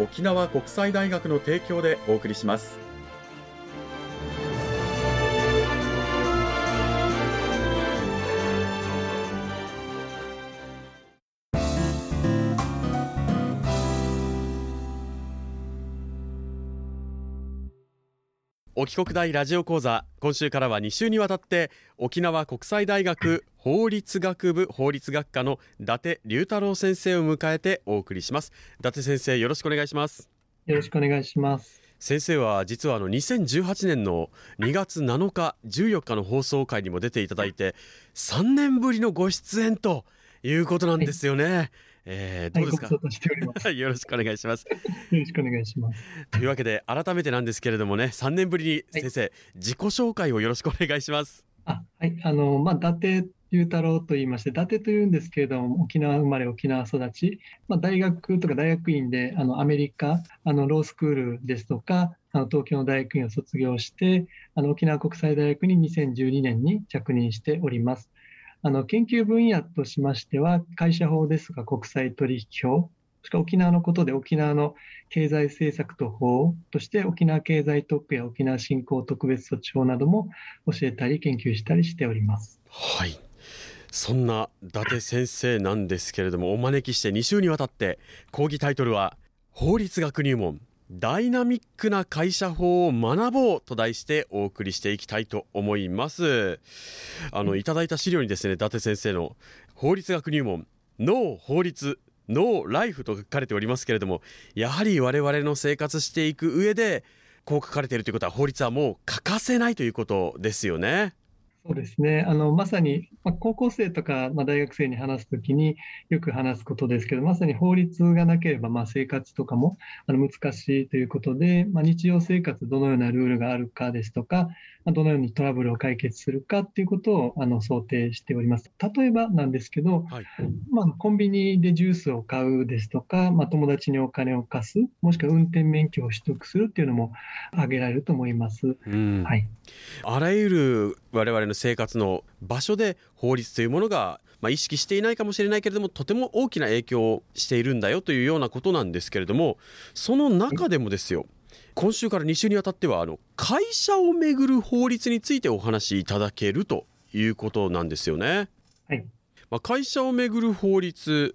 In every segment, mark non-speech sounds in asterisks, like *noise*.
沖縄国際大学の提供でお送りします。沖国大ラジオ講座今週からは2週にわたって沖縄国際大学法律学部法律学科の伊達龍太郎先生を迎えてお送りします。伊達先生よろしくお願いします。よろしくお願いします。先生は実はあの2018年の2月7日14日の放送回にも出ていただいて3年ぶりのご出演ということなんですよね、はいえー、どうですか、はい、*laughs* よろしくお願いします。*laughs* よろしくお願いします。というわけで、改めてなんですけれどもね、3年ぶりに先生、はい、自己紹介をよろしくお願いします。あはい、あの、まあ、伊達龍太郎と言いまして、伊達というんですけれども、沖縄生まれ、沖縄育ち、まあ、大学とか大学院であのアメリカ、あのロースクールですとか、あの東京の大学院を卒業して、あの沖縄国際大学に2012年に着任しております。あの研究分野としましては、会社法ですが国際取引法、しか沖縄のことで沖縄の経済政策と法として沖縄経済特区や沖縄振興特別措置法なども教えたり研究したりしております。はい。そんな伊達先生なんですけれどもお招きして2週にわたって講義タイトルは法律学入門ダイナミックな会社法を学ぼうと題してお送りしていきたいと思います。あのいただいた資料にですね伊達先生の法律学入門ノー法律ノーライフと書かれておりますけれどもやはり我々の生活していく上でこう書かれているということは法律はもう欠かせないということですよねそうですね。あの、まさに、まあ、高校生とか、まあ、大学生に話すときによく話すことですけど、まさに法律がなければ、まあ、生活とかもあの難しいということで、まあ、日常生活どのようなルールがあるかですとか、まあ、どのようにトラブルを解決するかっていうことをあの想定しております。例えばなんですけど、はい、まあ、コンビニでジュースを買うですとか、まあ、友達にお金を貸す、もしくは運転免許を取得するっていうのも挙げられると思います。うん、はい。あらゆる我々の生活の場所で法律というものが、まあ、意識していないかもしれないけれどもとても大きな影響をしているんだよというようなことなんですけれどもその中でもですよ今週から2週にわたってはあの会社をめぐる法律についてお話しいただけるということなんですよね。はいまあ、会社をめぐる法律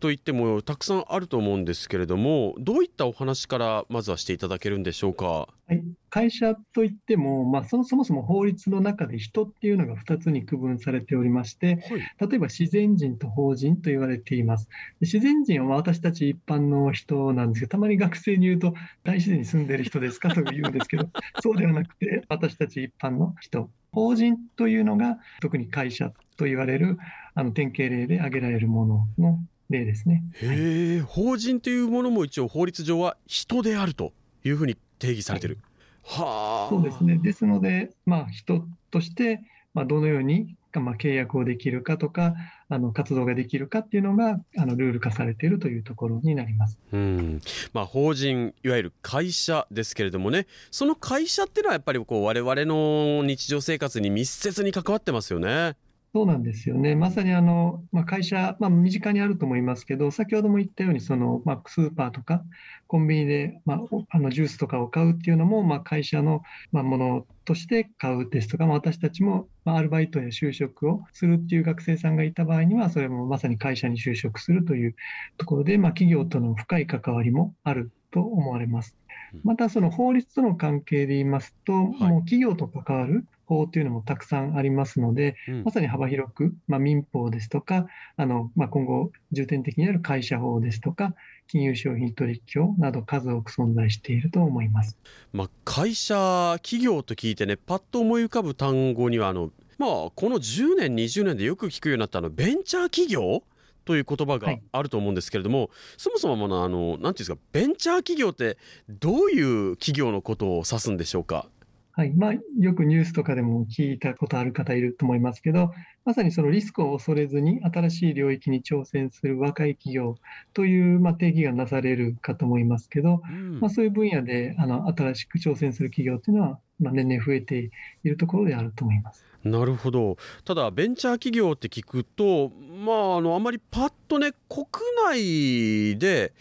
といってもたくさんあると思うんですけれどもどういったお話からまずはしていただけるんでしょうか？はい、会社といっても、まあ、そもそも法律の中で人っていうのが2つに区分されておりまして、はい、例えば自然人と法人と言われています。自然人は私たち一般の人なんですけど、たまに学生に言うと、大自然に住んでる人ですか？と言うんですけど、*laughs* そうではなくて、私たち一般の人。法人というのが、特に会社と言われるあの典型例で挙げられるものの例ですね。へえ、法人というものも一応法律上は人であるというふうに定義されてる。はあ。そうですね。ですので、まあ人として、まあ、どのように、まあ、契約をできるかとか、あの活動ができるかっていうのがあのルール化されているというところになります。うんまあ、法人いわゆる会社ですけれどもねその会社っていうのはやっぱりこう我々の日常生活に密接に関わってますよね。そうなんですよね。まさにあの、まあ、会社、まあ、身近にあると思いますけど、先ほども言ったように、その、まあ、スーパーとかコンビニで、まあ、あのジュースとかを買うっていうのも、まあ、会社の、まあ、ものとして買うですとか、まあ、私たちも、まあ、アルバイトや就職をするっていう学生さんがいた場合には、それもまさに会社に就職するというところで、まあ、企業との深い関わりもあると思われます。またその法律との関係で言いますと、もう企業と関わる法というのもたくさんありますので、うん、まさに幅広く、まあ、民法ですとか、あのまあ、今後、重点的にある会社法ですとか、金融商品取引法など数多く存在していると思います、まあ、会社、企業と聞いてね、パッと思い浮かぶ単語にはあの、まあ、この10年、20年でよく聞くようになったあのベンチャー企業？という言葉があると思うんですけれども、はい、そもそもあのなんていうんですかベンチャー企業ってどういう企業のことを指すんでしょうか？はい。まあ、よくニュースとかでも聞いたことある方いると思いますけど、まさにそのリスクを恐れずに新しい領域に挑戦する若い企業という、まあ、定義がなされるかと思いますけど、うん、まあ、そういう分野であの新しく挑戦する企業というのは、まあ、年々増えているところであると思います。なるほどただベンチャー企業って聞くとまああのあまりパッとね国内で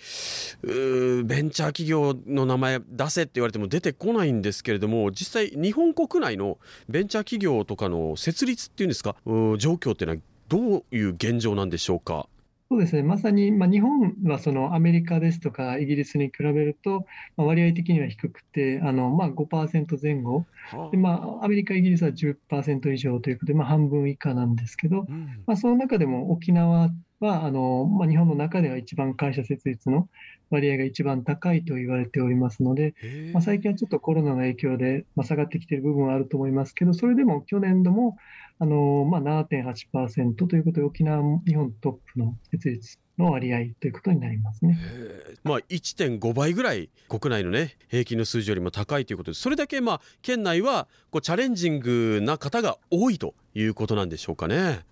ベンチャー企業の名前出せって言われても出てこないんですけれども実際日本国内のベンチャー企業とかの設立っていうんですか？状況っていうのはどういう現状なんでしょうか？そうですね、まさに、まあ、日本はそのアメリカですとかイギリスに比べると、まあ、割合的には低くて、あのまあ、5%前後、でまあ、アメリカ、イギリスは10%以上ということで、まあ、半分以下なんですけど、うん、まあ、その中でも沖縄はあの、まあ、日本の中では一番会社設立の割合が一番高いと言われておりますので、まあ、最近はちょっとコロナの影響で、まあ、下がってきている部分はあると思いますけど、それでも去年度もあの、まあ、7.8%ということで、沖縄、日本トップの設立の割合ということになりますね。まあ、1.5倍ぐらい国内のね平均の数字よりも高いということでそれだけまあ県内はこうチャレンジングな方が多いということなんでしょうかね。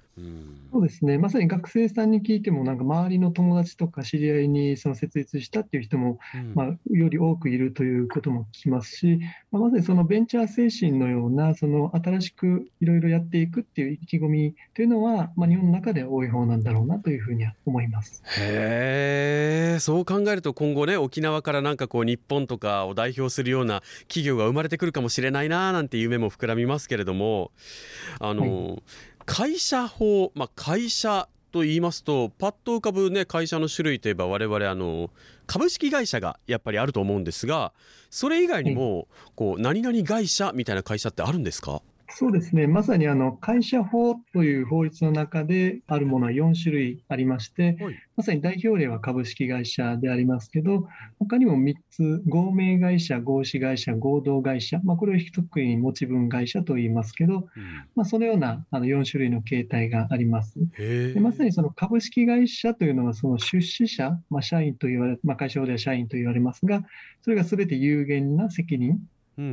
そうですね、まさに学生さんに聞いても、なんか周りの友達とか知り合いにその設立したっていう人も、うん、まあ、より多くいるということも聞きますし、まあ、まさにそのベンチャー精神のような、その新しくいろいろやっていくっていう意気込みというのは、まあ、日本の中では多い方なんだろうなというふうには思います。へそう考えると、今後ね、沖縄からなんかこう、日本とかを代表するような企業が生まれてくるかもしれないななんて夢も膨らみますけれども、あの、はい会社法、まあ、会社と言いますとパッと浮かぶ、ね、会社の種類といえば我々あの株式会社がやっぱりあると思うんですがそれ以外にも、こう何々会社みたいな会社ってあるんですか？そうですね、まさにあの会社法という法律の中であるものは4種類ありまして、はい、まさに代表例は株式会社でありますけど、他にも3つ、合名会社、合資会社、合同会社、まあ、これを一括りに持ち分会社と言いますけど、うん、まあ、そのようなあの4種類の形態があります。でまさにその株式会社というのは、その出資者、まあ、社員と言われ、まあ、会社法では社員と言われますが、それがすべて有限な責任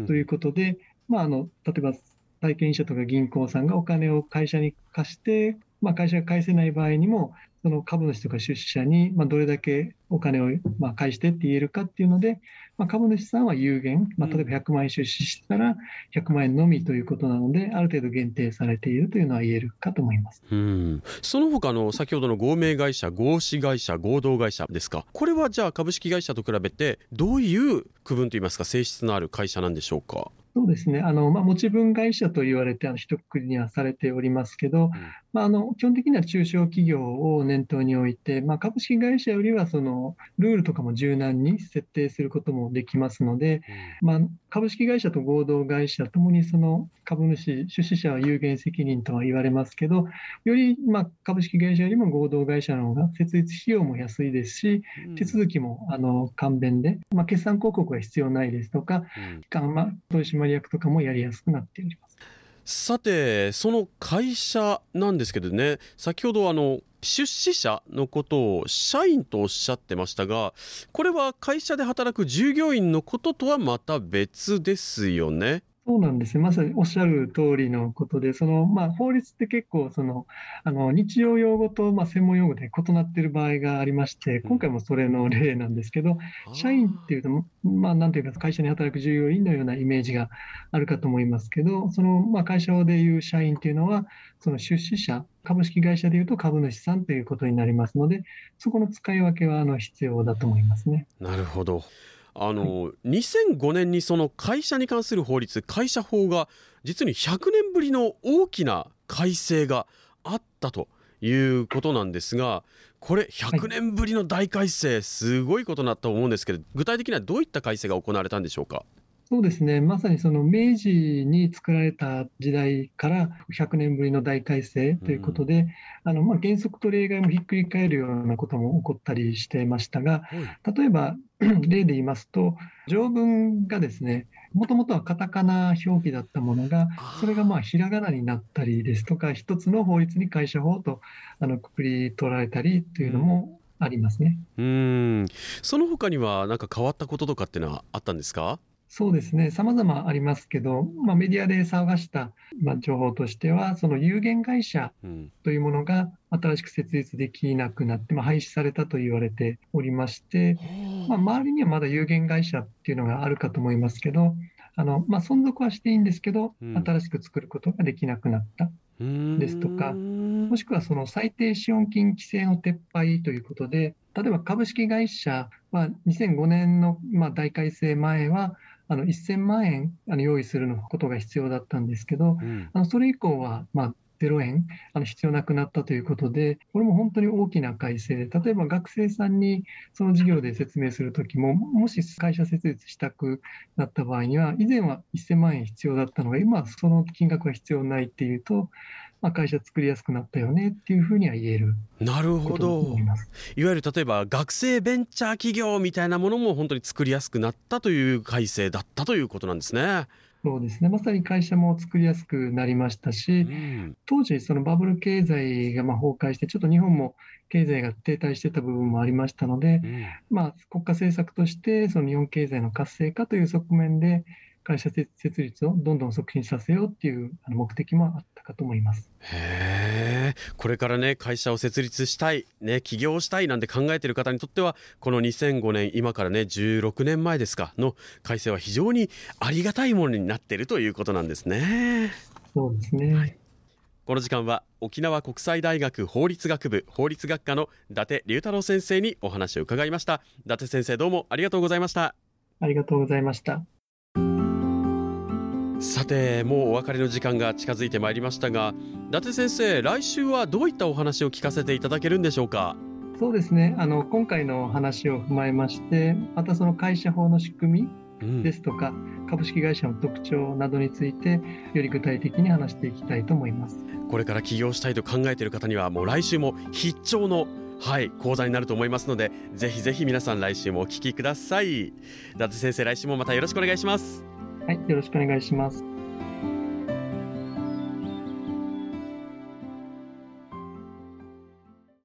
ということで、うんまあ、あの例えば体験者とか銀行さんがお金を会社に貸して、まあ、会社が返せない場合にも、その株主とか出資者に、まあ、どれだけお金を、まあ、返してって言えるかっていうので、まあ、株主さんは有限、まあ、例えば100万円出資したら100万円のみということなので、ある程度限定されているというのは言えるかと思います。うんその他の先ほどの合名会社、合資会社、合同会社ですか、これはじゃあ株式会社と比べて、どういう区分といいますか、性質のある会社なんでしょうか？そうですね、あのまあ、持ち分会社と言われて、あの一括りにはされておりますけど、うん、まあ、あの基本的には中小企業を念頭に置いて、まあ、株式会社よりはそのルールとかも柔軟に設定することもできますので、うん、まあ、株式会社と合同会社ともにその株主、出資者は有限責任とは言われますけど、よりまあ株式会社よりも合同会社の方が設立費用も安いですし、手続きもあの簡便で、まあ、決算広告が必要ないですとか、うん、まあ、取締役とかもやりやすくなっております。さてその会社なんですけどね先ほどあの出資者のことを社員とおっしゃってましたがこれは会社で働く従業員のこととはまた別ですよね。そうなんですね。まさにおっしゃる通りのことで、その、まあ、法律って結構、その、あの、日常用語と、まあ、専門用語で異なっている場合がありまして、今回もそれの例なんですけど、社員っていうと、まあ、なんていうか、会社に働く従業員のようなイメージがあるかと思いますけど、その、まあ、会社でいう社員っていうのは、その出資者、株式会社でいうと株主さんということになりますので、そこの使い分けは、あの、必要だと思いますね。なるほど。あの、2005年にその会社に関する法律会社法が実に100年ぶりの大きな改正があったということなんですがこれ100年ぶりの大改正、すごいことだと思うんですけど具体的にはどういった改正が行われたんでしょうか？そうですね、まさにその明治に作られた時代から100年ぶりの大改正ということで、うん、あのまあ、原則と例外もひっくり返るようなことも起こったりしてましたが、例えば *clears throat* 例で言いますと、条文がですね、もともとはカタカナ表記だったものが、それがまあひらがなになったりですとか、一つの法律に会社法とあのくくり取られたりというのもありますね。うん。その他には何か変わったこととかっていうのはあったんですか？そうですね、さまざまありますけど、まあ、メディアで騒がした、まあ、情報としては、その有限会社というものが新しく設立できなくなって、まあ、廃止されたと言われておりまして、まあ、周りにはまだ有限会社っていうのがあるかと思いますけど、あのまあ、存続はしていいんですけど、新しく作ることができなくなったですとか、もしくはその最低資本金規制の撤廃ということで、例えば株式会社は2005年のまあ大改正前は、あの1000万円あの用意するのことが必要だったんですけど、うん、あのそれ以降は、まあ、0円あの必要なくなったということで、これも本当に大きな改正で、例えば学生さんにその事業で説明するときも、もし会社設立したくなった場合には、以前は1000万円必要だったのが、今はその金額は必要ないっていうと、まあ、会社作りやすくなったよねっていうふうには言えるなるほど。いわゆる例えば学生ベンチャー企業みたいなものも本当に作りやすくなったという改正だったということなんですね。そうですね。まさに会社も作りやすくなりましたし、うん、当時、そのバブル経済がまあ崩壊して、ちょっと日本も経済が停滞してた部分もありましたので、うん、まあ、国家政策として、その日本経済の活性化という側面で、会社設立をどんどん促進させようっていう目的もあったかと思います。へえ、これからね会社を設立したい、ね起業したいなんて考えている方にとってはこの2005年今からね16年前ですかの改正は非常にありがたいものになっているということなんですね。そうですね。はいこの時間は沖縄国際大学法律学部法律学科の伊達龍太郎先生にお話を伺いました伊達先生どうもありがとうございましたありがとうございましたさてもうお別れの時間が近づいてまいりましたが伊達先生来週はどういったお話を聞かせていただけるんでしょうか？そうですね。あの今回の話を踏まえましてまたその会社法の仕組みですとか、うん、株式会社の特徴などについてより具体的に話していきたいと思います。これから起業したいと考えている方にはもう来週も必聴のはい講座になると思いますのでぜひぜひ皆さん来週もお聞きください。伊達先生来週もまたよろしくお願いしますはい、よろしくお願いします。